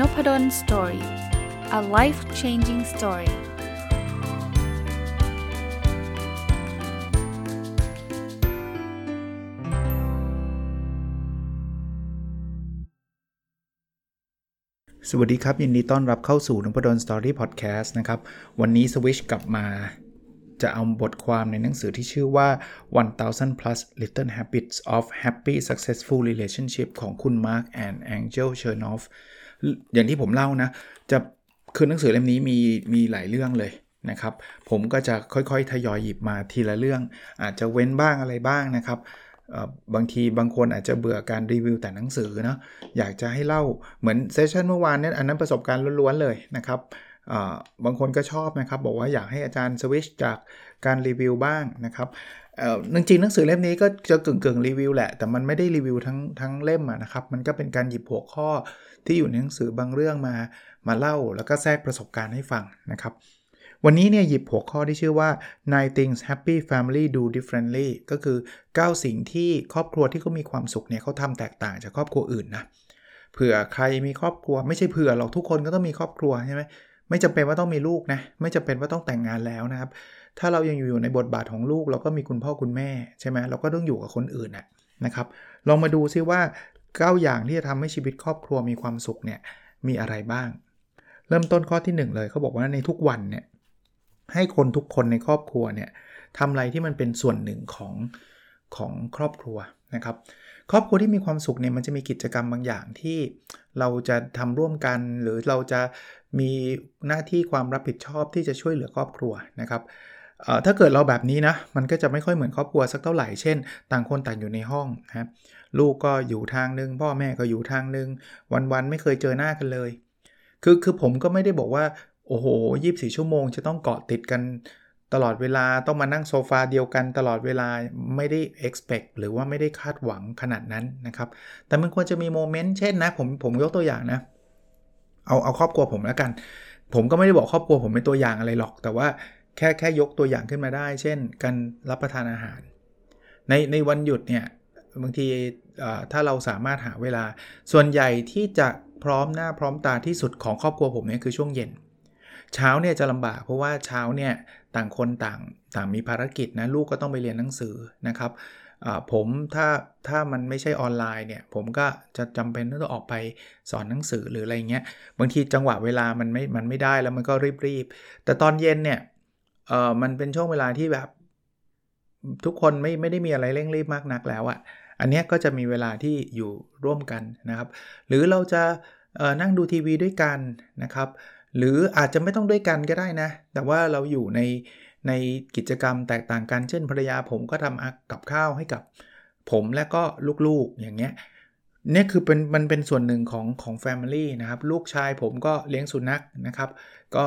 Nopadol's Story a life changing story สวัสดีครับ ยินดีต้อนรับเข้าสู่ Nopadol's Story Podcast นะครับ วันนี้สวิชกลับมา จะเอาบทความในหนังสือที่ชื่อว่า 1000 plus little habits of happy successful relationship ของคุณ Mark and Angel Chernoff อย่างที่ผมเล่านะ จะคือหนังสือเล่มนี้มีมีหลายเรื่องเลยนะครับ ผมก็จะค่อยๆ ทยอยหยิบมาทีละเรื่อง อาจจะเว้นบ้างอะไรบ้างนะครับบางทีบางคนอาจจะเบื่อการรีวิวแต่หนังสือเนาะอยากจะให้เล่าเหมือนเซสชันเมื่อวานนี้อันนั้นประสบการณ์ล้วนๆเลยนะครับบางคนก็ชอบนะครับ บอกว่าอยากให้อาจารย์สวิชจากการรีวิวบ้างนะครับ จริงๆหนังสือเล่มนี้ก็จะกึ่งกึ่งรีวิวแหละ แต่มันไม่ได้รีวิวทั้งทั้งเล่มนะครับ มันก็เป็นการหยิบหัวข้อที่อยู่ในหนังสือบางเรื่องมามาเล่า แล้วก็แทรกประสบการณ์ให้ฟังนะครับ วันนี้เนี่ยหยิบหัวข้อที่ชื่อว่า nine things happy family do differently ก็คือ 9 สิ่งที่ครอบครัวที่เขามีความสุขเนี่ยเขาทำแตกต่างจากครอบครัวอื่นนะเผื่อใครมีครอบครัวไม่ใช่เผื่อหรอกทุกคนก็ต้องมีครอบครัวใช่ไหม ไม่จำเป็นว่าต้องมีลูกนะ ไม่จำเป็นว่าต้องแต่งงานแล้วนะครับ ถ้าเรายังอยู่ในบทบาทของลูก เราก็มีคุณพ่อคุณแม่ใช่ไหมเราก็ต้องอยู่กับคนอื่นนะครับ ลองมาดูซิว่า 9 อย่างที่จะทำให้ชีวิตครอบครัวมีความสุขเนี่ยมีอะไรบ้าง เริ่มต้นข้อที่ 1 เลยเขาบอกว่าในทุกวันเนี่ยให้คนทุกคนในครอบครัวเนี่ยทำอะไรที่มันเป็นส่วนหนึ่งของของครอบครัวนะครับครอบครัวที่มีความสุขเนี่ยมันจะมีกิจกรรมบางอย่างที่เราจะทำร่วมกัน หรือเราจะ มีหน้าที่ความรับผิดชอบที่จะช่วยเหลือครอบครัวนะครับถ้าเกิดเราแบบนี้นะมันก็จะไม่ค่อยเหมือนครอบครัวสักเท่าไหร่เช่น ต่างคนต่างอยู่ในห้องนะลูกก็อยู่ทางนึง พ่อแม่ก็อยู่ทางนึง วันๆไม่เคยเจอหน้ากันเลย คือคือผมก็ไม่ได้บอกว่าโอ้โห24ชั่วโมงจะต้องเกาะติดกันตลอดเวลาต้องมานั่งโซฟาเดียวกันตลอดเวลาไม่ได้ expect หรือว่าไม่ได้คาดหวังขนาดนั้นนะครับ แต่มันควรจะมีโมเมนต์เช่นนะผมผมยกตัวอย่างนะ เอาเอาครอบครัวผมแล้วกัน ผมก็ไม่ได้บอกครอบครัวผมเป็นตัวอย่างอะไรหรอก แต่ว่าแค่แค่ยกตัวอย่างขึ้นมาได้ เช่น การรับประทานอาหาร ในในวันหยุดเนี่ยบางทีถ้าเราสามารถหาเวลา ส่วนใหญ่ที่จะพร้อมหน้าพร้อมตาที่สุดของครอบครัวผมเนี่ยคือช่วงเย็น เช้าเนี่ยจะลำบากเพราะว่าเช้าเนี่ยต่างคนต่างต่างมีภารกิจนะลูกก็ต้องไปเรียนหนังสือนะครับ ผมถ้าถ้ามันไม่ใช่ออนไลน์เนี่ย ผมก็จะจำเป็นต้องออกไปสอนหนังสือหรืออะไรเงี้ยบางทีจังหวะเวลามันไม่มันไม่ได้แล้วมันก็รีบๆแต่ตอนเย็นเนี่ยเออมันเป็นช่วงเวลาที่แบบ ทุกคนไม่ไม่ได้มีอะไรเร่งรีบมากนักแล้วอะ่ะอันนี้ก็จะมีเวลาที่อยู่ร่วมกันนะครับ หรือเราจะนั่งดูทีวีด้วยกันนะครับ หรืออาจจะไม่ต้องด้วยกันก็ได้นะ แต่ว่าเราอยู่ใน ในกิจกรรมแตกต่างกัน เช่นภรรยาผมก็ทำกับข้าวให้กับผมและก็ลูกๆอย่างเงี้ยนี่คือเป็นมันเป็นส่วนหนึ่งของของ Family นะครับ ลูกชายผมก็เลี้ยงสุนัขนะครับ ก็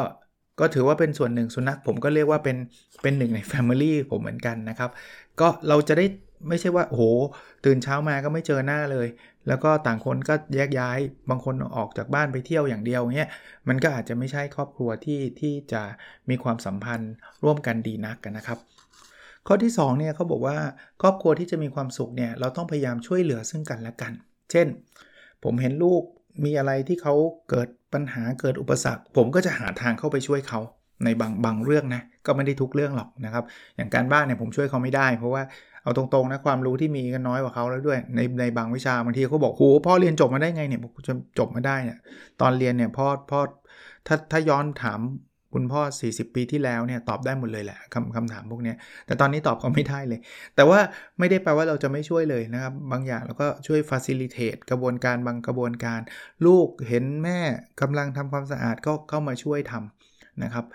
ก็ถือว่าเป็นส่วนหนึ่งสุนัขผมก็เรียกว่าเป็นเป็นหนึ่งใน Family ผมเหมือนกันนะครับ ก็เราจะได้ไม่ใช่ว่าโหตื่นเช้ามาก็ไม่เจอหน้าเลย แล้วก็ต่างคนก็แยกย้ายบางคนออกจากบ้านไปเที่ยวอย่างเดียวเงี้ยมันก็อาจจะไม่ใช่ครอบครัวที่ที่จะมีความสัมพันธ์ร่วมกันดีนักกันนะครับ ข้อที่2เนี่ยเขาบอกว่าครอบครัวที่จะมีความสุขเนี่ยเราต้องพยายามช่วยเหลือซึ่งกันและกัน เช่น ผมเห็นลูกมีอะไรที่เขาเกิดปัญหาเกิดอุปสรรค ผมก็จะหาทางเข้าไปช่วยเขาในบางบางเรื่องนะก็ไม่ได้ทุกเรื่องหรอกนะครับ อย่างการบ้านเนี่ยผมช่วยเขาไม่ได้ เพราะว่า เอาตรงๆนะความรู้ที่มีก็น้อยกว่าเขาแล้วด้วย ในในบางวิชาบางทีเขาบอกโหพ่อเรียนจบมาได้ไงเนี่ยจจบมาได้เนี่ยตอนเรียนเนี่ยพ่อพ่อถ้าถ้าย้อนถามคุณพ่อ 40 ปีที่แล้วเนี่ยตอบได้หมดเลยแหละคำคำถามพวกนี้แต่ตอนนี้ตอบเขาไม่ได้เลย แต่ว่าไม่ได้แปลว่าเราจะไม่ช่วยเลยนะครับ บางอย่างเราก็ช่วย facilitate กระบวนการบางกระบวนการ ลูกเห็นแม่กำลังทำความสะอาดก็เข้ามาช่วยทำนะครับ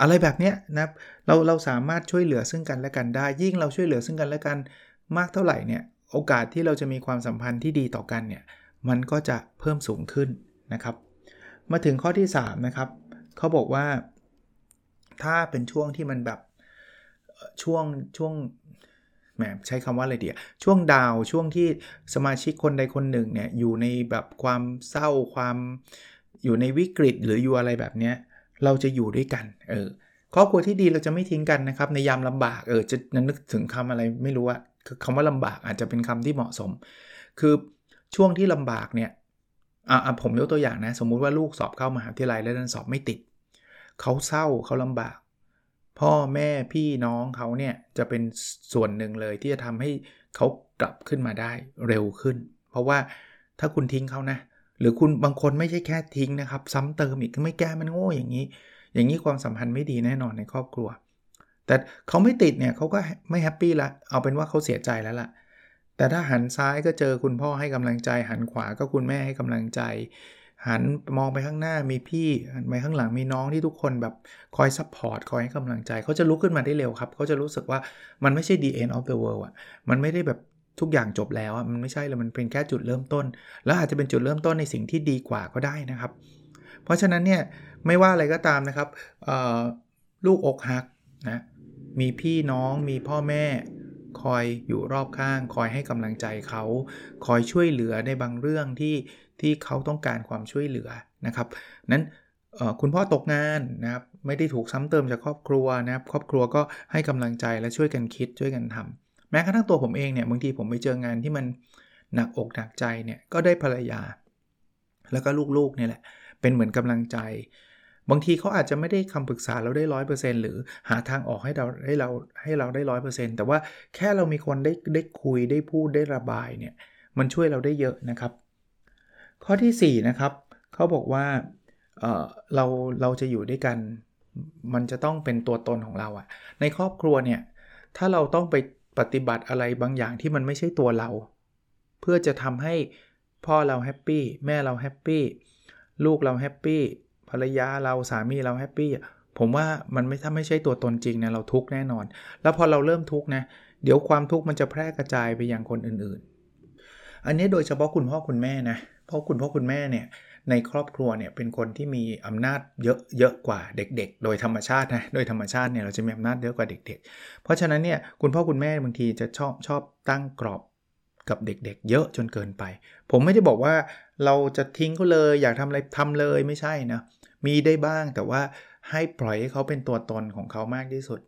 อะไรแบบนี้นะเราเราสามารถช่วยเหลือซึ่งกันและกันได้ ยิ่งเราช่วยเหลือซึ่งกันและกันมากเท่าไหร่เนี่ยโอกาสที่เราจะมีความสัมพันธ์ที่ดีต่อกันเนี่ยมันก็จะเพิ่มสูงขึ้นนะครับ มาถึงข้อที่3นะครับเขาบอกว่า ถ้าเป็นช่วงที่มันแบบช่วงช่วงแหมใช้คำว่าอะไรเดียช่วงดาวช่วงที่สมาชิกคนใดคนหนึ่งเนี่ยอยู่ในแบบความเศร้าความอยู่ในวิกฤตหรืออยู่อะไรแบบเนี้ย เราจะอยู่ด้วยกัน เออ ครอบครัวที่ดีเราจะไม่ทิ้งกันนะครับ ในยามลำบาก เออ จะนึกถึงคำอะไรไม่รู้อะคือคำว่าลำบากอาจจะเป็นคำที่เหมาะสม คือช่วงที่ลำบากเนี่ย อ่าผมยกตัวอย่างนะ สมมุติว่าลูกสอบเข้ามหาวิทยาลัยแล้วดันสอบไม่ติด เขาเศร้าเขาลำบาก พ่อแม่พี่น้องเขาเนี่ยจะเป็นส่วนหนึ่งเลยที่จะทำให้เขากลับขึ้นมาได้เร็วขึ้น เพราะว่าถ้าคุณทิ้งเขานะ หรือคุณบางคนไม่ใช่แค่ทิ้งนะครับ ซ้ำเติมอีกไม่แก้มันโง่อย่างนี้ อย่างนี้ความสัมพันธ์ไม่ดีแน่นอนในครอบครัว แต่เขาไม่ติดเนี่ยเขาก็ไม่ happy ละเอาเป็นว่าเขาเสียใจแล้วล่ะ แต่ถ้าหันซ้ายก็เจอคุณพ่อให้กำลังใจ หันขวาก็คุณแม่ให้กำลังใจ หันมองไปข้างหน้ามีพี่หันไปข้างหลังมีน้องที่ทุกคนแบบคอย support คอยให้กำลังใจเขาจะลุกขึ้นมาได้เร็วครับเขาจะรู้สึกว่ามันไม่ใช่ the end of the world อะมันไม่ได้แบบ ทุกอย่างจบแล้วอะมันไม่ใช่เลยมันเป็นแค่จุดเริ่มต้น แล้วอาจจะเป็นจุดเริ่มต้นในสิ่งที่ดีกว่าก็ได้นะครับ เพราะฉะนั้นเนี่ยไม่ว่าอะไรก็ตามนะครับลูกอกหักนะมีพี่น้องมีพ่อแม่คอยอยู่รอบข้าง คอยให้กำลังใจเขา คอยช่วยเหลือในบางเรื่องที่ที่เขาต้องการความช่วยเหลือนะครับนั้นคุณพ่อตกงานนะครับไม่ได้ถูกซ้ำเติมจากครอบครัวนะครับ ครอบครัวก็ให้กำลังใจและช่วยกันคิดช่วยกันทำ แม้กระทั่งตัวผมเองเนี่ยบางทีผมไปเจองานที่มันหนักอกหนักใจเนี่ยก็ได้ภรรยา แล้วก็ลูกๆเนี่ยแหละเป็นเหมือนกำลังใจ บางทีเขาอาจจะไม่ได้คำปรึกษาเราได้ร้อยเปอร์เซ็นต์หรือหาทางออกให้เราให้เราให้เราได้ร้อยเปอร์เซ็นต์แต่ว่าแค่เรามีคนได้ได้คุยได้พูดได้ระบายเนี่ยมันช่วยเราได้เยอะนะครับ ข้อที่4นะครับเขาบอกว่าเเราเราจะอยู่ด้วยกัน มันจะต้องเป็นตัวตนของเราอะในครอบครัวเนี่ยถ้าเราต้องไป ปฏิบัติอะไรบางอย่างที่มันไม่ใช่ตัวเรา เพื่อจะทำให้พ่อเรา happy แม่เรา happy ลูกเรา happy ภรรยาเราสามีเรา happy ผมว่ามันไม่ถ้าไม่ใช่ตัวตนจริงนะเราทุกข์แน่นอน แล้วพอเราเริ่มทุกข์นะเดี๋ยวความทุกข์มันจะแพร่กระจายไปยังคนอื่นๆ อันนี้โดยเฉพาะคุณพ่อคุณแม่นะเพราะคุณพ่อคุณแม่เนี่ย ในครอบครัวเนี่ยเป็นคนที่มีอำนาจเยอะเยอะกว่าเด็ก ๆ โดยธรรมชาตินะโดยธรรมชาติเนี่ยเราจะมีอำนาจเยอะกว่าเด็ก ๆ เพราะฉะนั้นเนี่ยคุณพ่อคุณแม่บางทีจะชอบชอบตั้งกรอบกับเด็กๆ เยอะจนเกินไป ผมไม่ได้บอกว่าเราจะทิ้งเขาเลย อยากทำอะไรทำเลยไม่ใช่นะมีได้บ้างแต่ว่าให้ปล่อยให้เขาเป็นตัวตนของเขามากที่สุด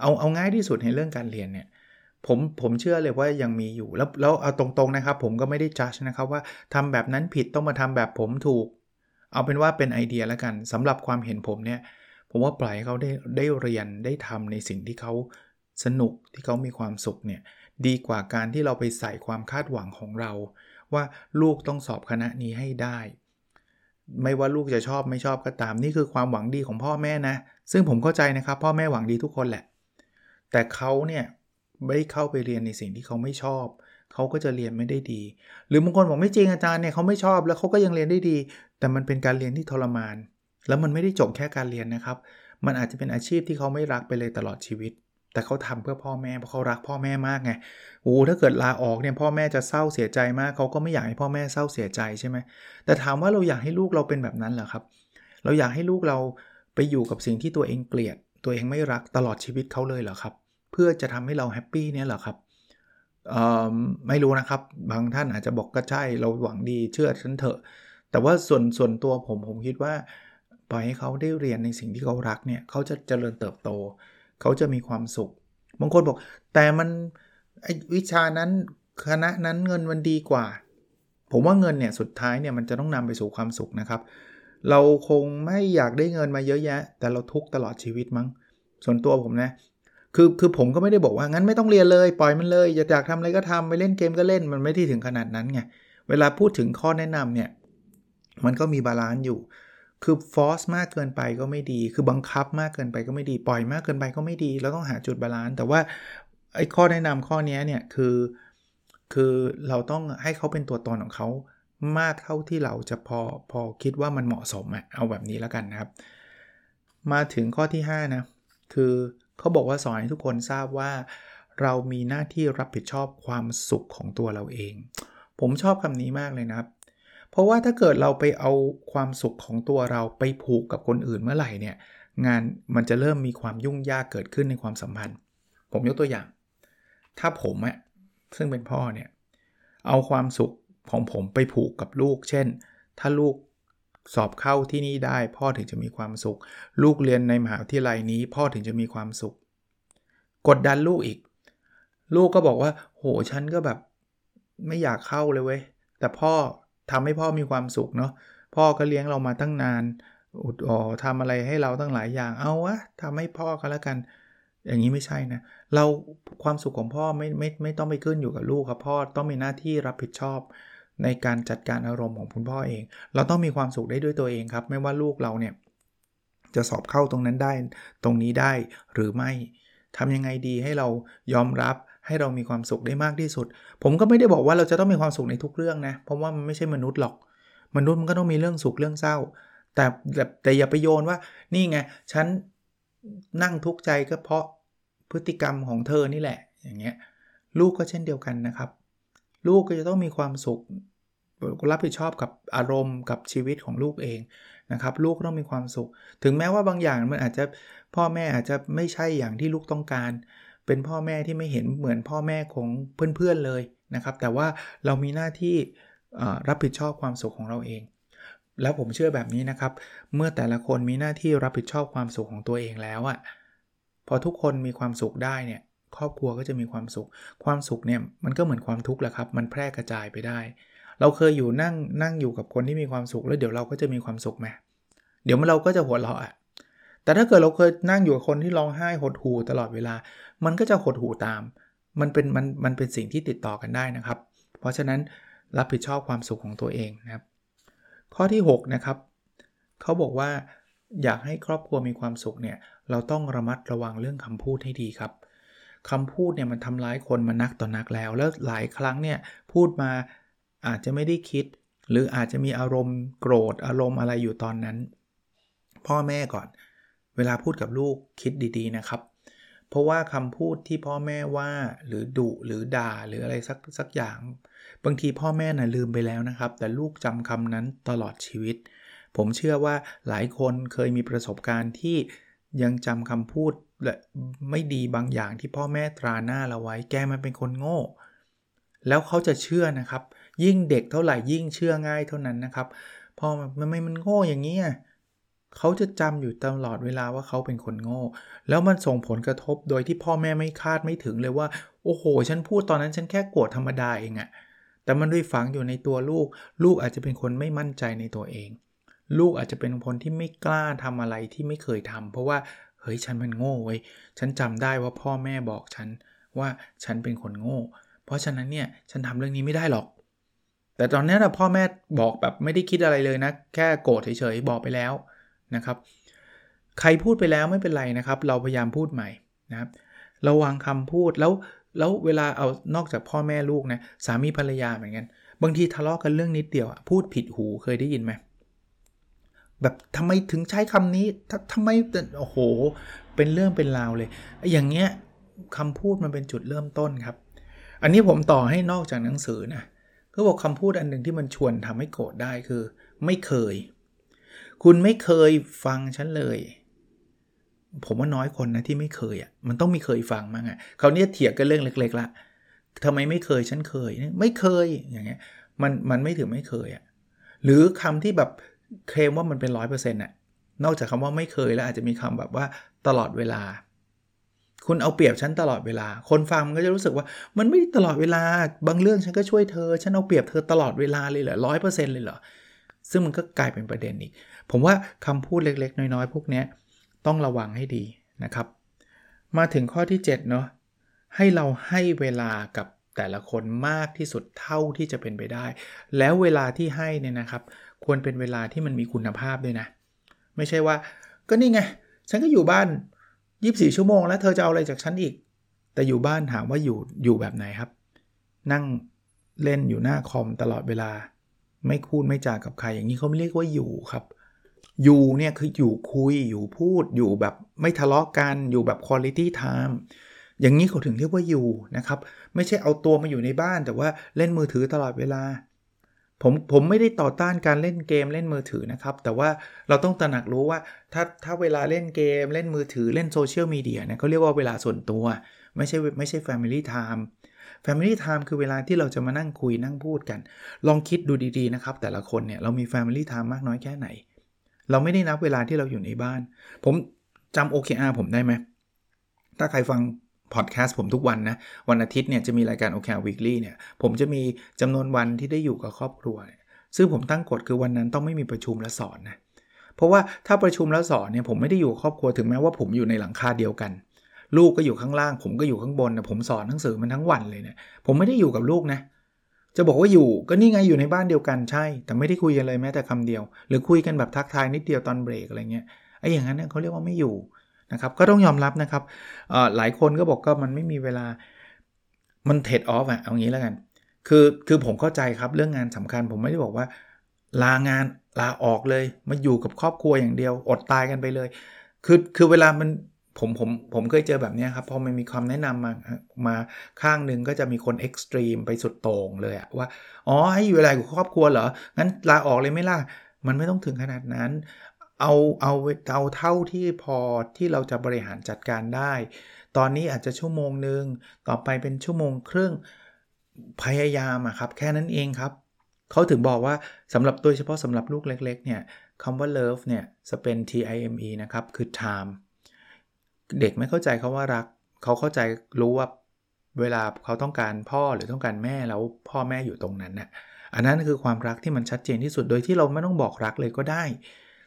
เอาเอาง่ายที่สุดในเรื่องการเรียนเนี่ย ผมผมเชื่อเลยว่ายังมีอยู่ แล้วแล้วเอาตรงๆนะครับ ผมก็ไม่ได้จัดนะครับว่าทำแบบนั้นผิดต้องมาทำแบบผมถูก เอาเป็นว่าเป็นไอเดียแล้วกันสำหรับความเห็นผมเนี่ย ผมว่าปล่อยให้เขาได้ได้เรียนได้ทำในสิ่งที่เขาสนุกที่เขามีความสุขเนี่ยดีกว่าการที่เราไปใส่ความคาดหวังของเรา ว่าลูกต้องสอบคณะนี้ให้ได้ ไม่ว่าลูกจะชอบไม่ชอบก็ตามนี่คือความหวังดีของพ่อแม่นะ ซึ่งผมเข้าใจนะครับ พ่อแม่หวังดีทุกคนแหละ แต่เขาเนี่ย ไม่เข้าไปเรียนในสิ่งที่เขาไม่ชอบ เขาก็จะเรียนไม่ได้ดี หรือบางคนบอกไม่จริงอาจารย์เนี่ยเขาไม่ชอบแล้วเขาก็ยังเรียนได้ดี แต่มันเป็นการเรียนที่ทรมาน แล้วมันไม่ได้จบแค่การเรียนนะครับ มันอาจจะเป็นอาชีพที่เขาไม่รักไปเลยตลอดชีวิต แต่เขาทำเพื่อพ่อแม่เพราะเขารักพ่อแม่มากไงโอ้ถ้าเกิดลาออกเนี่ยพ่อแม่จะเศร้าเสียใจมาก เขาก็ไม่อยากให้พ่อแม่เศร้าเสียใจใช่ไหมแต่ถามว่าเราอยากให้ลูกเราเป็นแบบนั้นเหรอครับ เราอยากให้ลูกเราไปอยู่กับสิ่งที่ตัวเองเกลียด ตัวเองไม่รักตลอดชีวิตเขาเลยเหรอครับ เพื่อจะทำให้เราแฮปปี้เนี่ยเหรอครับไม่รู้นะครับ บางท่านอาจจะบอกก็ใช่เราหวังดีเชื่อฉันเถอะ แต่ว่าส่วนส่วนตัวผมผมคิดว่าปล่อยให้เขาได้เรียนในสิ่งที่เขารักเนี่ยเขาจะเจริญเติบโต เขาจะมีความสุข บางคนบอก แต่มันวิชานั้นคณะนั้นเงินมันดีกว่า ผมว่าเงินเนี่ยสุดท้ายเนี่ยมันจะต้องนำไปสู่ความสุขนะครับ เราคงไม่อยากได้เงินมาเยอะแยะ แต่เราทุกตลอดชีวิตมั้ง ส่วนตัวผมนะ คือคือผมก็ไม่ได้บอกว่างั้นไม่ต้องเรียนเลย ปล่อยมันเลยอยากอยากทำอะไรก็ทำไปเล่นเกมก็เล่นมันไม่ที่ถึงขนาดนั้นไงเวลาพูดถึงข้อแนะนำเนี่ยมันก็มี balance อยู่ คือ force มากเกินไปก็ไม่ดี คือบังคับมากเกินไปก็ไม่ดี ปล่อยมากเกินไปก็ไม่ดีเราต้องหาจุด balance แต่ว่าไอ้ข้อแนะนำข้อนี้เนี่ยคือคือเราต้องให้เขาเป็นตัวตนของเขามากเท่าที่เราจะพอพอคิดว่ามันเหมาะสมอะเอาแบบนี้แล้วกันนะครับ มาถึงข้อที่ 5 นะ คือ เขาบอกว่าสอนให้ทุกคนทราบว่า เรามีหน้าที่รับผิดชอบความสุขของตัวเราเอง ผมชอบคำนี้มากเลยนะครับ เพราะว่าถ้าเกิดเราไปเอาความสุขของตัวเราไปผูกกับคนอื่นเมื่อไหร่เนี่ย งานมันจะเริ่มมีความยุ่งยากเกิดขึ้นในความสัมพันธ์ ผมยกตัวอย่าง ถ้าผมอะซึ่งเป็นพ่อเนี่ยเอาความสุขของผมไปผูกกับลูก เช่น ถ้าลูก สอบเข้าที่นี่ได้ พ่อถึงจะมีความสุข ลูกเรียนในมหาวิทยาลัยนี้ พ่อถึงจะมีความสุข กดดันลูกอีก ลูกก็บอกว่า โหฉันก็แบบ ไม่อยากเข้าเลยเว้ยแต่พ่อทำให้พ่อมีความสุขเนาะพ่อก็เลี้ยงเรามาตั้งนานอุดอ๋อทำอะไรให้เราตั้งหลายอย่างเอาวะทำให้พ่อก็แล้วกัน อย่างนี้ไม่ใช่นะ เราความสุขของพ่อไม่ไม่ไม่ต้องไปขึ้นอยู่กับลูกครับพ่อต้องมีหน้าที่รับผิดชอบ ในการจัดการอารมณ์ของคุณพ่อเอง เราต้องมีความสุขได้ด้วยตัวเองครับ ไม่ว่าลูกเราเนี่ยจะสอบเข้าตรงนั้นได้ตรงนี้ได้หรือไม่ทำยังไงดีให้เรายอมรับให้เรามีความสุขได้มากที่สุด ผมก็ไม่ได้บอกว่าเราจะต้องมีความสุขในทุกเรื่องนะ เพราะว่ามันไม่ใช่มนุษย์หรอก มนุษย์มันก็ต้องมีเรื่องสุขเรื่องเศร้า แต่แต่แต่อย่าไปโยนว่า นี่ไง ฉันนั่งทุกข์ใจก็เพราะพฤติกรรมของเธอนี่แหละ อย่างเงี้ย ลูกก็เช่นเดียวกันนะครับ ลูกก็จะต้องมีความสุข รับผิดชอบกับอารมณ์กับชีวิตของลูกเองนะครับลูกต้องมีความสุข ถึงแม้ว่าบางอย่างมันอาจจะพ่อแม่อาจจะไม่ใช่อย่างที่ลูกต้องการ เป็นพ่อแม่ที่ไม่เห็นเหมือนพ่อแม่ของเพื่อนๆเลยนะครับ แต่ว่าเรามีหน้าที่รับผิดชอบความสุขของเราเอง แล้วผมเชื่อแบบนี้นะครับ เมื่อแต่ละคนมีหน้าที่รับผิดชอบความสุขของตัวเองแล้วอะ่ะพอทุกคนมีความสุขได้เนี่ยครอบครัวก็จะมีความสุข ความสุขเนี่ยมันก็เหมือนความทุกข์แหละครับ มันแพร่กระจายไปได้ เราเคยอยู่นั่งนั่งอยู่กับคนที่มีความสุข แล้วเดี๋ยวเราก็จะมีความสุขไหมเดี๋ยวมันเราก็จะหัวเราะอะแต่ถ้าเกิดเราเคยนั่งอยู่กับคนที่ร้องไห้หดหูตลอดเวลา มันก็จะหดหูตาม มันเป็นมันมันเป็นสิ่งที่ติดต่อกันได้นะครับ เพราะฉะนั้นรับผิดชอบความสุขของตัวเองนะครับ ข้อที่ 6 นะครับ เขาบอกว่าอยากให้ครอบครัวมีความสุขเนี่ย เราต้องระมัดระวังเรื่องคำพูดให้ดีครับคำพูดเนี่ยมันทำร้ายคนมานักต่อนนักแล้ว แล้วหลายครั้งเนี่ยพูดมา อาจจะไม่ได้คิด หรืออาจจะมีอารมณ์โกรธอารมณ์อะไรอยู่ตอนนั้น พ่อแม่ก่อน เวลาพูดกับลูกคิดดีๆนะครับ เพราะว่าคำพูดที่พ่อแม่ว่าหรือดุหรือด่าหรืออะไรสักสักอย่าง บางทีพ่อแม่นะ่ะลืมไปแล้วนะครับ แต่ลูกจำคำนั้นตลอดชีวิต ผมเชื่อว่าหลายคนเคยมีประสบการณ์ที่ยังจำคำพูดและไม่ดีบางอย่างที่พ่อแม่ตราหน้าเราไว้ แกมันเป็นคนโง่ แล้วเขาจะเชื่อนะครับ ยิ่งเด็กเท่าไหร่ยิ่งเชื่อง่ายเท่านั้นนะครับ พอมันไม่มันโง่อย่างนี้เขาจะจำอยู่ตลอดเวลาว่าเขาเป็นคนโง่ แล้วมันส่งผลกระทบโดยที่พ่อแม่ไม่คาดไม่ถึงเลยว่า โอ้โห ฉันพูดตอนนั้นฉันแค่โกรธธรรมดาเองอะแต่มันด้วยฝังอยู่ในตัวลูก ลูกอาจจะเป็นคนไม่มั่นใจในตัวเอง ลูกอาจจะเป็นคนที่ไม่กล้าทำอะไรที่ไม่เคยทำเพราะว่าเฮ้ยฉันมันโง่เว้ยฉันจำได้ว่าพ่อแม่บอกฉันว่าฉันเป็นคนโง่ เพราะฉะนั้นเนี่ยฉันทำเรื่องนี้ไม่ได้หรอก แต่ตอนนี้นะพ่อแม่บอกแบบไม่ได้คิดอะไรเลยนะ แค่โกรธเฉยๆบอกไปแล้วนะครับ ใครพูดไปแล้วไม่เป็นไรนะครับ เราพยายามพูดใหม่นะครับระวังคำพูดแล้วแล้วเวลาเอานอกจากพ่อแม่ลูกนะสามีภรรยาเหมือนกันบางทีทะเลาะกันเรื่องนิดเดียวพูดผิดหูเคยได้ยินไหมแบบทำไมถึงใช้คำนี้ทำไมโอ้โห เป็นเรื่องเป็นราวเลยอย่างเงี้ยคำพูดมันเป็นจุดเริ่มต้นครับ อันนี้ผมต่อให้นอกจากหนังสือนะ ก็บอกคำพูดอันหนึ่งที่มันชวนทำให้โกรธได้คือ ไม่เคย คุณไม่เคยฟังฉันเลย ผมว่าน้อยคนนะที่ไม่เคยอะมันต้องมีเคยฟังมั้งอะเขาเนี้ยเถียงกันเรื่องเล็ก ๆละทำไมไม่เคยฉันเคย ไม่เคยอย่างเงี้ยมันมันไม่ถึงไม่เคยอะหรือคำที่แบบเคลมว่ามันเป็นร้อยเปอร์เซ็นต์อะนอกจากคำว่าไม่เคยแล้วอาจจะมีคำแบบว่าตลอดเวลา คุณเอาเปรียบฉันตลอดเวลา คนฟังมันก็จะรู้สึกว่ามันไม่ตลอดเวลา บางเรื่องฉันก็ช่วยเธอ ฉันเอาเปรียบเธอตลอดเวลาเลยเหรอร้อยเปอร์เซ็นต์เลยเหรอ ซึ่งมันก็กลายเป็นประเด็นอีก ผมว่าคำพูดเล็กๆ น้อยๆ พวกนี้ต้องระวังให้ดีนะครับ มาถึงข้อที่ 7 เนาะ ให้เราให้เวลากับแต่ละคนมากที่สุดเท่าที่จะเป็นไปได้ แล้วเวลาที่ให้เนี่ยนะครับ ควรเป็นเวลาที่มันมีคุณภาพด้วยนะ ไม่ใช่ว่า ก็นี่ไง ฉันก็อยู่บ้าน 24 ชั่วโมงแล้วเธอจะเอาอะไรจากฉันอีก แต่อยู่บ้านถามว่าอยู่อยู่แบบไหนครับ นั่งเล่นอยู่หน้าคอมตลอดเวลา ไม่คูดไม่จากับใครอย่างนี้เขาไม่เรียกว่าอยู่ครับ อยู่เนี่ยคืออยู่คุยอยู่พูดอยู่แบบไม่ทะเลาะกันอยู่แบบ quality time อย่างนี้เขาถึงเรียกว่าอยู่นะครับ ไม่ใช่เอาตัวมาอยู่ในบ้านแต่ว่าเล่นมือถือตลอดเวลา ผมผมไม่ได้ต่อต้านการเล่นเกมเล่นมือถือนะครับ แต่ว่าเราต้องตระหนักรู้ว่าถ้าถ้าเวลาเล่นเกม เล่นมือถือเล่นโซเชียลมีเดียเนี่ยเขาเรียกว่าเวลาส่วนตัว ไม่ใช่ไม่ใช่ Family Time Family Time คือเวลาที่เราจะมานั่งคุยนั่งพูดกัน ลองคิดดูดีๆนะครับ แต่ละคนเนี่ยเรามี Family Time มากน้อยแค่ไหน เราไม่ได้นับเวลาที่เราอยู่ในบ้าน ผมจำ OKR ผมได้ไหมถ้าใครฟัง พอดแคสต์ผมทุกวันนะ วันอาทิตย์เนี่ยจะมีรายการ OKR Weekly เนี่ย ผมจะมีจำนวนวันที่ได้อยู่กับครอบครัว ซึ่งผมตั้งกฎคือวันนั้นต้องไม่มีประชุมและสอนนะ เพราะว่าถ้าประชุมแล้วสอนเนี่ยผมไม่ได้อยู่ครอบครัวถึงแม้ว่าผมอยู่ในหลังคาเดียวกัน ลูกก็อยู่ข้างล่าง ผมก็อยู่ข้างบนนะผมสอนหนังสือมันทั้งวันเลยเนะี่ยผมไม่ได้อยู่กับลูกนะจะบอกว่าอยู่ก็นี่ไงอยู่ในบ้านเดียวกันใช่ แต่ไม่ได้คุยกันเลยแม้แต่คำเดียว หรือคุยกันแบบทักทายนิดเดียวตอนเบรกอะไรเงี้ยไอ้อย่างนั้นเนี่ยเขาเรียกว่าไม่อยู่ นะครับ ก็ต้องยอมรับนะครับหลายคนก็บอกก็มันไม่มีเวลา มันเทรดออฟอะเอางี้แล้วกัน คือ คือผมเข้าใจครับเรื่องงานสำคัญ ผมไม่ได้บอกว่า ลางานลาออกเลย มาอยู่กับครอบครัวอย่างเดียว อดตายกันไปเลย คือ คือเวลามันผมผมผมเคยเจอแบบนี้ครับ พอมันมีความแนะนำมามาข้างหนึ่งก็จะมีคนเอ็กซ์ตรีมไปสุดโต่งเลยอะว่า อ๋อ ให้อยู่เวลากับครอบครัวเหรอ งั้นลาออกเลยไม่ล่ะ มันไม่ต้องถึงขนาดนั้น เอาเอาเอาเท่าที่พอที่เราจะบริหารจัดการได้ ตอนนี้อาจจะชั่วโมงหนึ่งต่อไปเป็นชั่วโมงครึ่งพยายามอะครับ แค่นั้นเองครับเขาถึงบอกว่าสำหรับโดยเฉพาะสำหรับลูกเล็ก ๆ เนี่ยคำว่า love เนี่ยจะเป็น T I M E นะครับ คือ time เด็กไม่เข้าใจเขาว่ารัก เขาเข้าใจรู้ว่าเวลาเขาต้องการพ่อหรือต้องการแม่แล้วพ่อแม่อยู่ตรงนั้นน่ะอันนั้นคือความรักที่มันชัดเจนที่สุดโดยที่เราไม่ต้องบอกรักเลยก็ได้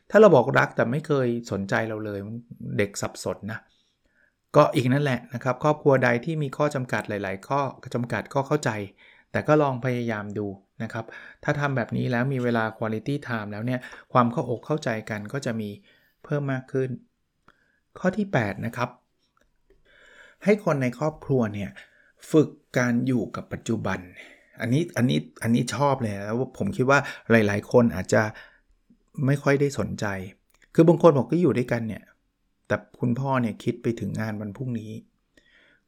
ถ้าเราบอกรักแต่ไม่เคยสนใจเราเลยเด็กสับสนนะก็อีกนั่นแหละนะครับครอบครัวใดที่มีข้อจำกัดหลาย ๆ ข้อจำกัดก็เข้าใจ แต่ก็ลองพยายามดูนะครับถ้าทำแบบนี้แล้วมีเวลา quality time แล้วเนี่ยความเข้าอกเข้าใจกันก็จะมีเพิ่มมากขึ้น ข้อที่ 8 นะครับ ให้คนในครอบครัวเนี่ยฝึกการอยู่กับปัจจุบัน อันนี้อันนี้อันนี้ชอบเลยแล้วผมคิดว่าหลาย ๆ คนอาจจะ ไม่ค่อยได้สนใจ คือบางคนบอกก็อยู่ด้วยกันเนี่ย แต่คุณพ่อเนี่ยคิดไปถึงงานวันพรุ่งนี้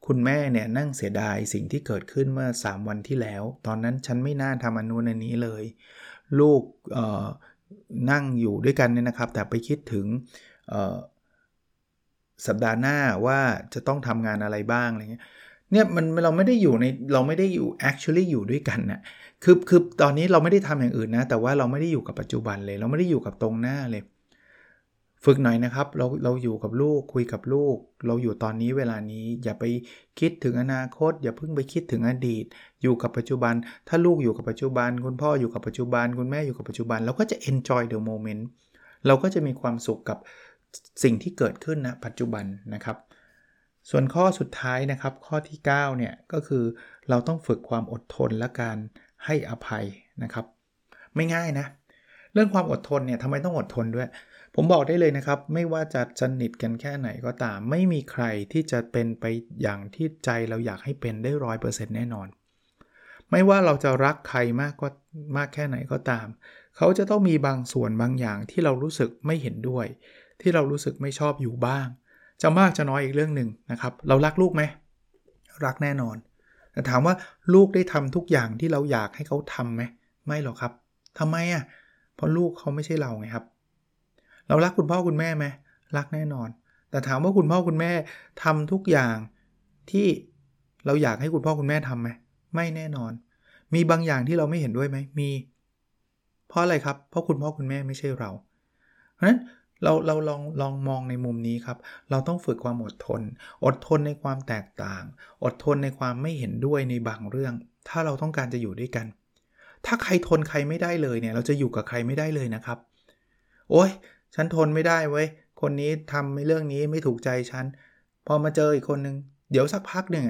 คุณแม่เนี่ยนั่งเสียดายสิ่งที่เกิดขึ้นเมื่อ 3 วันที่แล้ว ตอนนั้นฉันไม่น่าทำอนุนันนี้เลย ลูกนั่งอยู่ด้วยกันเนี่ยนะครับ แต่ไปคิดถึงสัปดาห์หน้าว่าจะต้องทำงานอะไรบ้างอะไรเงี้ยเนี่ยมันเราไม่ได้อยู่ในเราไม่ได้อยู่ actually อยู่ด้วยกันนะ่ะ คือคือตอนนี้เราไม่ได้ทำอย่างอื่นนะ แต่ว่าเราไม่ได้อยู่กับปัจจุบันเลย เราไม่ได้อยู่กับตรงหน้าเลย ฝึกหน่อยนะครับ เราเราอยู่กับลูกคุยกับลูก เราอยู่ตอนนี้เวลานี้ อย่าไปคิดถึงอนาคต อย่าเพิ่งไปคิดถึงอดีต อยู่กับปัจจุบัน ถ้าลูกอยู่กับปัจจุบัน คุณพ่ออยู่กับปัจจุบัน คุณแม่อยู่กับปัจจุบัน เราก็จะ enjoy the moment เราก็จะมีความสุขกับสิ่งที่เกิดขึ้นณนะปัจจุบันนะครับ ส่วนข้อสุดท้ายนะครับ ข้อที่ 9 เนี่ย ก็คือเราต้องฝึกความอดทนและการ ให้อภัยนะครับ ไม่ง่ายนะ เรื่องความอดทนเนี่ยทำไมต้องอดทนด้วย ผมบอกได้เลยนะครับ ไม่ว่าจะสนิทกันแค่ไหนก็ตาม ไม่มีใครที่จะเป็นไปอย่างที่ใจเราอยากให้เป็นได้ร้อยเปอร์เซ็นต์แน่นอน ไม่ว่าเราจะรักใครมากก็มากแค่ไหนก็ตาม เขาจะต้องมีบางส่วนบางอย่างที่เรารู้สึกไม่เห็นด้วย ที่เรารู้สึกไม่ชอบอยู่บ้าง จะมากจะน้อยอีกเรื่องหนึ่งนะครับ เรารักลูกไหมรักแน่นอน แต่ถามว่าลูกได้ทำทุกอย่างที่เราอยากให้เขาทำไหมไม่หรอกครับทำไมอะเพราะลูกเขาไม่ใช่เราไงครับ เรารักคุณพ่อคุณแม่ไหมรักแน่นอน แต่ถามว่าคุณพ่อคุณแม่ทำทุกอย่างที่เราอยากให้คุณพ่อคุณแม่ทำไหมไม่แน่นอน มีบางอย่างที่เราไม่เห็นด้วยไหมมี เพราะอะไรครับ เพราะคุณพ่อคุณแม่ไม่ใช่เราเพราะฉะนั้น เราเราลองลองมองในมุมนี้ครับ เราต้องฝึกความอดทน อดทนในความแตกต่าง อดทนในความไม่เห็นด้วยในบางเรื่อง ถ้าเราต้องการจะอยู่ด้วยกัน ถ้าใครทนใครไม่ได้เลยเนี่ย เราจะอยู่กับใครไม่ได้เลยนะครับ โอ้ยฉันทนไม่ได้เว้ย คนนี้ทำในเรื่องนี้ไม่ถูกใจฉัน พอมาเจออีกคนนึง เดี๋ยวสักพักหนึ่ง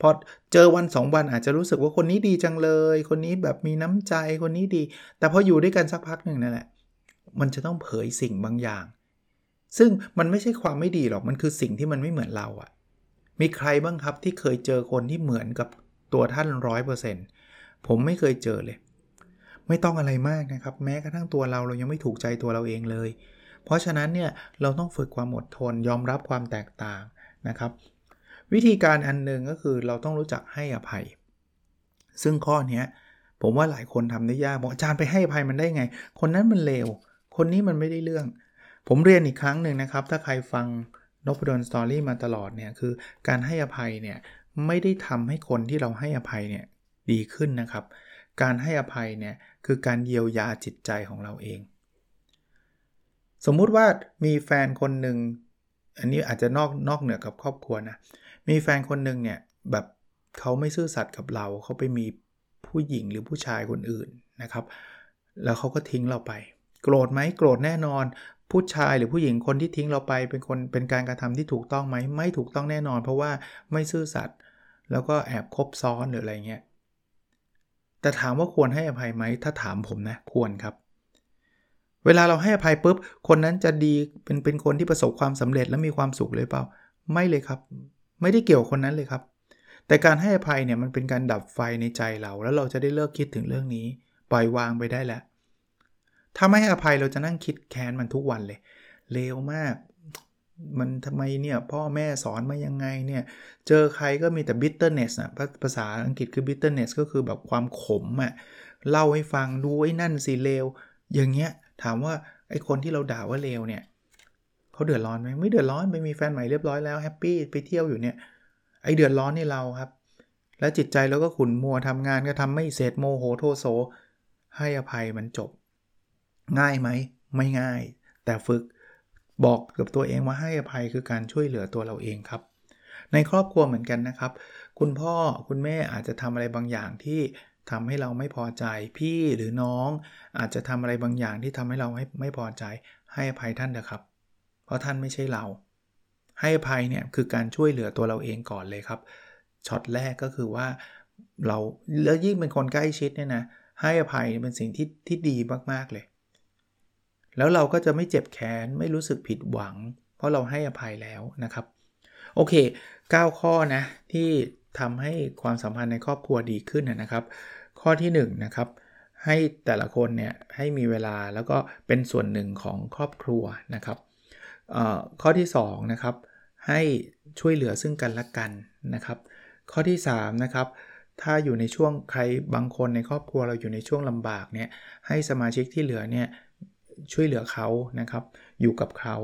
พอเจอวันสองวันอาจจะรู้สึกว่าคนนี้ดีจังเลย คนนี้แบบมีน้ำใจ คนนี้ดี แต่พออยู่ด้วยกันสักพักหนึ่งนั่นแหละ มันจะต้องเผยสิ่งบางอย่าง ซึ่งมันไม่ใช่ความไม่ดีหรอกมันคือสิ่งที่มันไม่เหมือนเราอะมีใครบ้างครับที่เคยเจอคนที่เหมือนกับตัวท่านร้อยเปอร์เซ็นต์ผมไม่เคยเจอเลย ไม่ต้องอะไรมากนะครับ แม้กระทั่งตัวเราเรายังไม่ถูกใจตัวเราเองเลย เพราะฉะนั้นเนี่ยเราต้องฝึกความอดทนยอมรับความแตกต่างนะครับ วิธีการอันหนึ่งก็คือเราต้องรู้จักให้อภัย ซึ่งข้อนี้ผมว่าหลายคนทำได้ยากบอกอาจารย์ไปให้อภัยมันได้ไง คนนั้นมันเลว คนนี้มันไม่ได้เรื่อง ผมเรียนอีกครั้งหนึ่งนะครับ ถ้าใครฟังนพดลสตอรี่มาตลอดเนี่ยคือการให้อภัยเนี่ยไม่ได้ทำให้คนที่เราให้อภัยเนี่ยดีขึ้นนะครับ การให้อภัยเนี่ยคือการเยียวยาจิตใจของเราเอง สมมุติว่ามีแฟนคนหนึ่งอันนี้อาจจะนอกนอกเหนือกับครอบครัวนะมีแฟนคนหนึ่งเนี่ยแบบเขาไม่ซื่อสัตย์กับเราเขาไปมีผู้หญิงหรือผู้ชายคนอื่นนะครับ แล้วเขาก็ทิ้งเราไป โกรธไหมโกรธแน่นอน ผู้ชายหรือผู้หญิงคนที่ทิ้งเราไปเป็นคนเป็นการกระทำที่ถูกต้องไหมไม่ถูกต้องแน่นอน เพราะว่าไม่ซื่อสัตย์แล้วก็แอบคบซ้อนหรืออะไรเงี้ยแต่ถามว่าควรให้อภัยไหมถ้าถามผมนะควรครับ เวลาเราให้อภัยปุ๊บคนนั้นจะดีเป็นเป็นคนที่ประสบความสำเร็จและมีความสุขเลยเปล่า ไม่เลยครับ ไม่ได้เกี่ยวคนนั้นเลยครับ แต่การให้อภัยเนี่ยมันเป็นการดับไฟในใจเรา แล้วเราจะได้เลิกคิดถึงเรื่องนี้ ปล่อยวางไปได้แล้ว ถ้าไม่ให้อภัยเราจะนั่งคิดแค้นมันทุกวันเลย เลวมาก มันทำไมเนี่ย พ่อแม่สอนมายังไงเนี่ย เจอใครก็มีแต่ bitterness อะภาษาอังกฤษคือ bitterness ก็คือแบบความขมอะเล่าให้ฟังดูไอ้นั่นสิเลว อย่างเงี้ย ถามว่าไอ้คนที่เราด่าว่าเลวเนี่ยเขาเดือดร้อนไหมไม่เดือดร้อนไปมีแฟนใหม่เรียบร้อยแล้วแฮปปี้ไปเที่ยวอยู่เนี่ยไอเดือดร้อนนี่เราครับ และจิตใจเราก็ขุนมัวทำงานก็ทำไม่เสร็จโมโหโทโซให้อภัยมันจบ ง่ายไหมไม่ง่าย แต่ฝึกบอกกับตัวเองว่าให้อภัยคือการช่วยเหลือตัวเราเองครับ ในครอบครัวเหมือนกันนะครับ คุณพ่อคุณแม่อาจจะทำอะไรบางอย่างที่ทำให้เราไม่พอใจพี่หรือน้อง อาจจะทำอะไรบางอย่างที่ทำให้เราไม่ไม่พอใจ ให้อภัยท่านเถอะครับ เพราะท่านไม่ใช่เรา ให้อภัยเนี่ยคือการช่วยเหลือตัวเราเองก่อนเลยครับช็อตแรกก็คือว่าเราแล้วยิ่งเป็นคนใกล้ชิดเนี่ยนะให้อภัยเป็นสิ่งที่ที่ดีมากๆเลย แล้วเราก็จะไม่เจ็บแค้นไม่รู้สึกผิดหวัง เพราะเราให้อภัยแล้วนะครับ โอเค 9 ข้อนะที่ทำให้ความสัมพันธ์ในครอบครัวดีขึ้นนะครับ ข้อที่1นนะครับให้แต่ละคนเนี่ยให้มีเวลาแล้วก็เป็นส่วนหนึ่งของครอบครัวนะครับข้อที่2นะครับให้ช่วยเหลือซึ่งกันและกันนะครับ ข้อที่3นะครับถ้าอยู่ในช่วงใครบางคนในครอบครัวเราอยู่ในช่วงลำบากเนี่ยให้สมาชิกที่เหลือเนี่ย ช่วยเหลือเขานะครับ อยู่กับเขา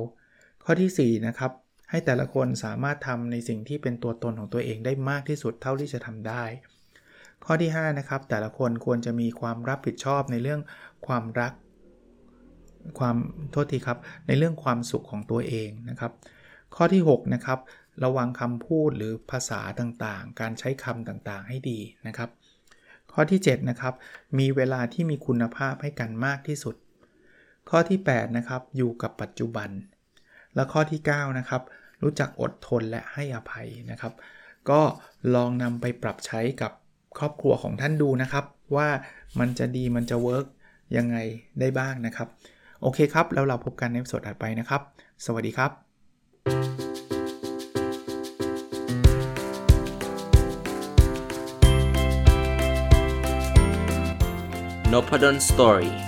ข้อที่4นะครับให้แต่ละคนสามารถทำในสิ่งที่เป็นตัวตนของตัวเองได้มากที่สุดเท่าที่จะทำได้ ข้อที่5นะครับแต่ละคนควรจะมีความรับผิดชอบในเรื่องความรัก ความโทษทีครับ ในเรื่องความสุขของตัวเองนะครับ ข้อที่6นะครับระวังคำพูดหรือภาษาต่างๆ การใช้คำต่างๆ ให้ดีนะครับ ข้อที่7นะครับมีเวลาที่มีคุณภาพให้กันมากที่สุด ข้อที่ 8 นะครับ อยู่กับปัจจุบัน และข้อที่ 9 นะครับ รู้จักอดทนและให้อภัยนะครับ ก็ลองนำไปปรับใช้กับครอบครัวของท่านดูนะครับ ว่ามันจะดีมันจะเวิร์กยังไงได้บ้างนะครับ โอเคครับ แล้วเราพบกันในสดถัดไปนะครับ สวัสดีครับ n o p a d o n Story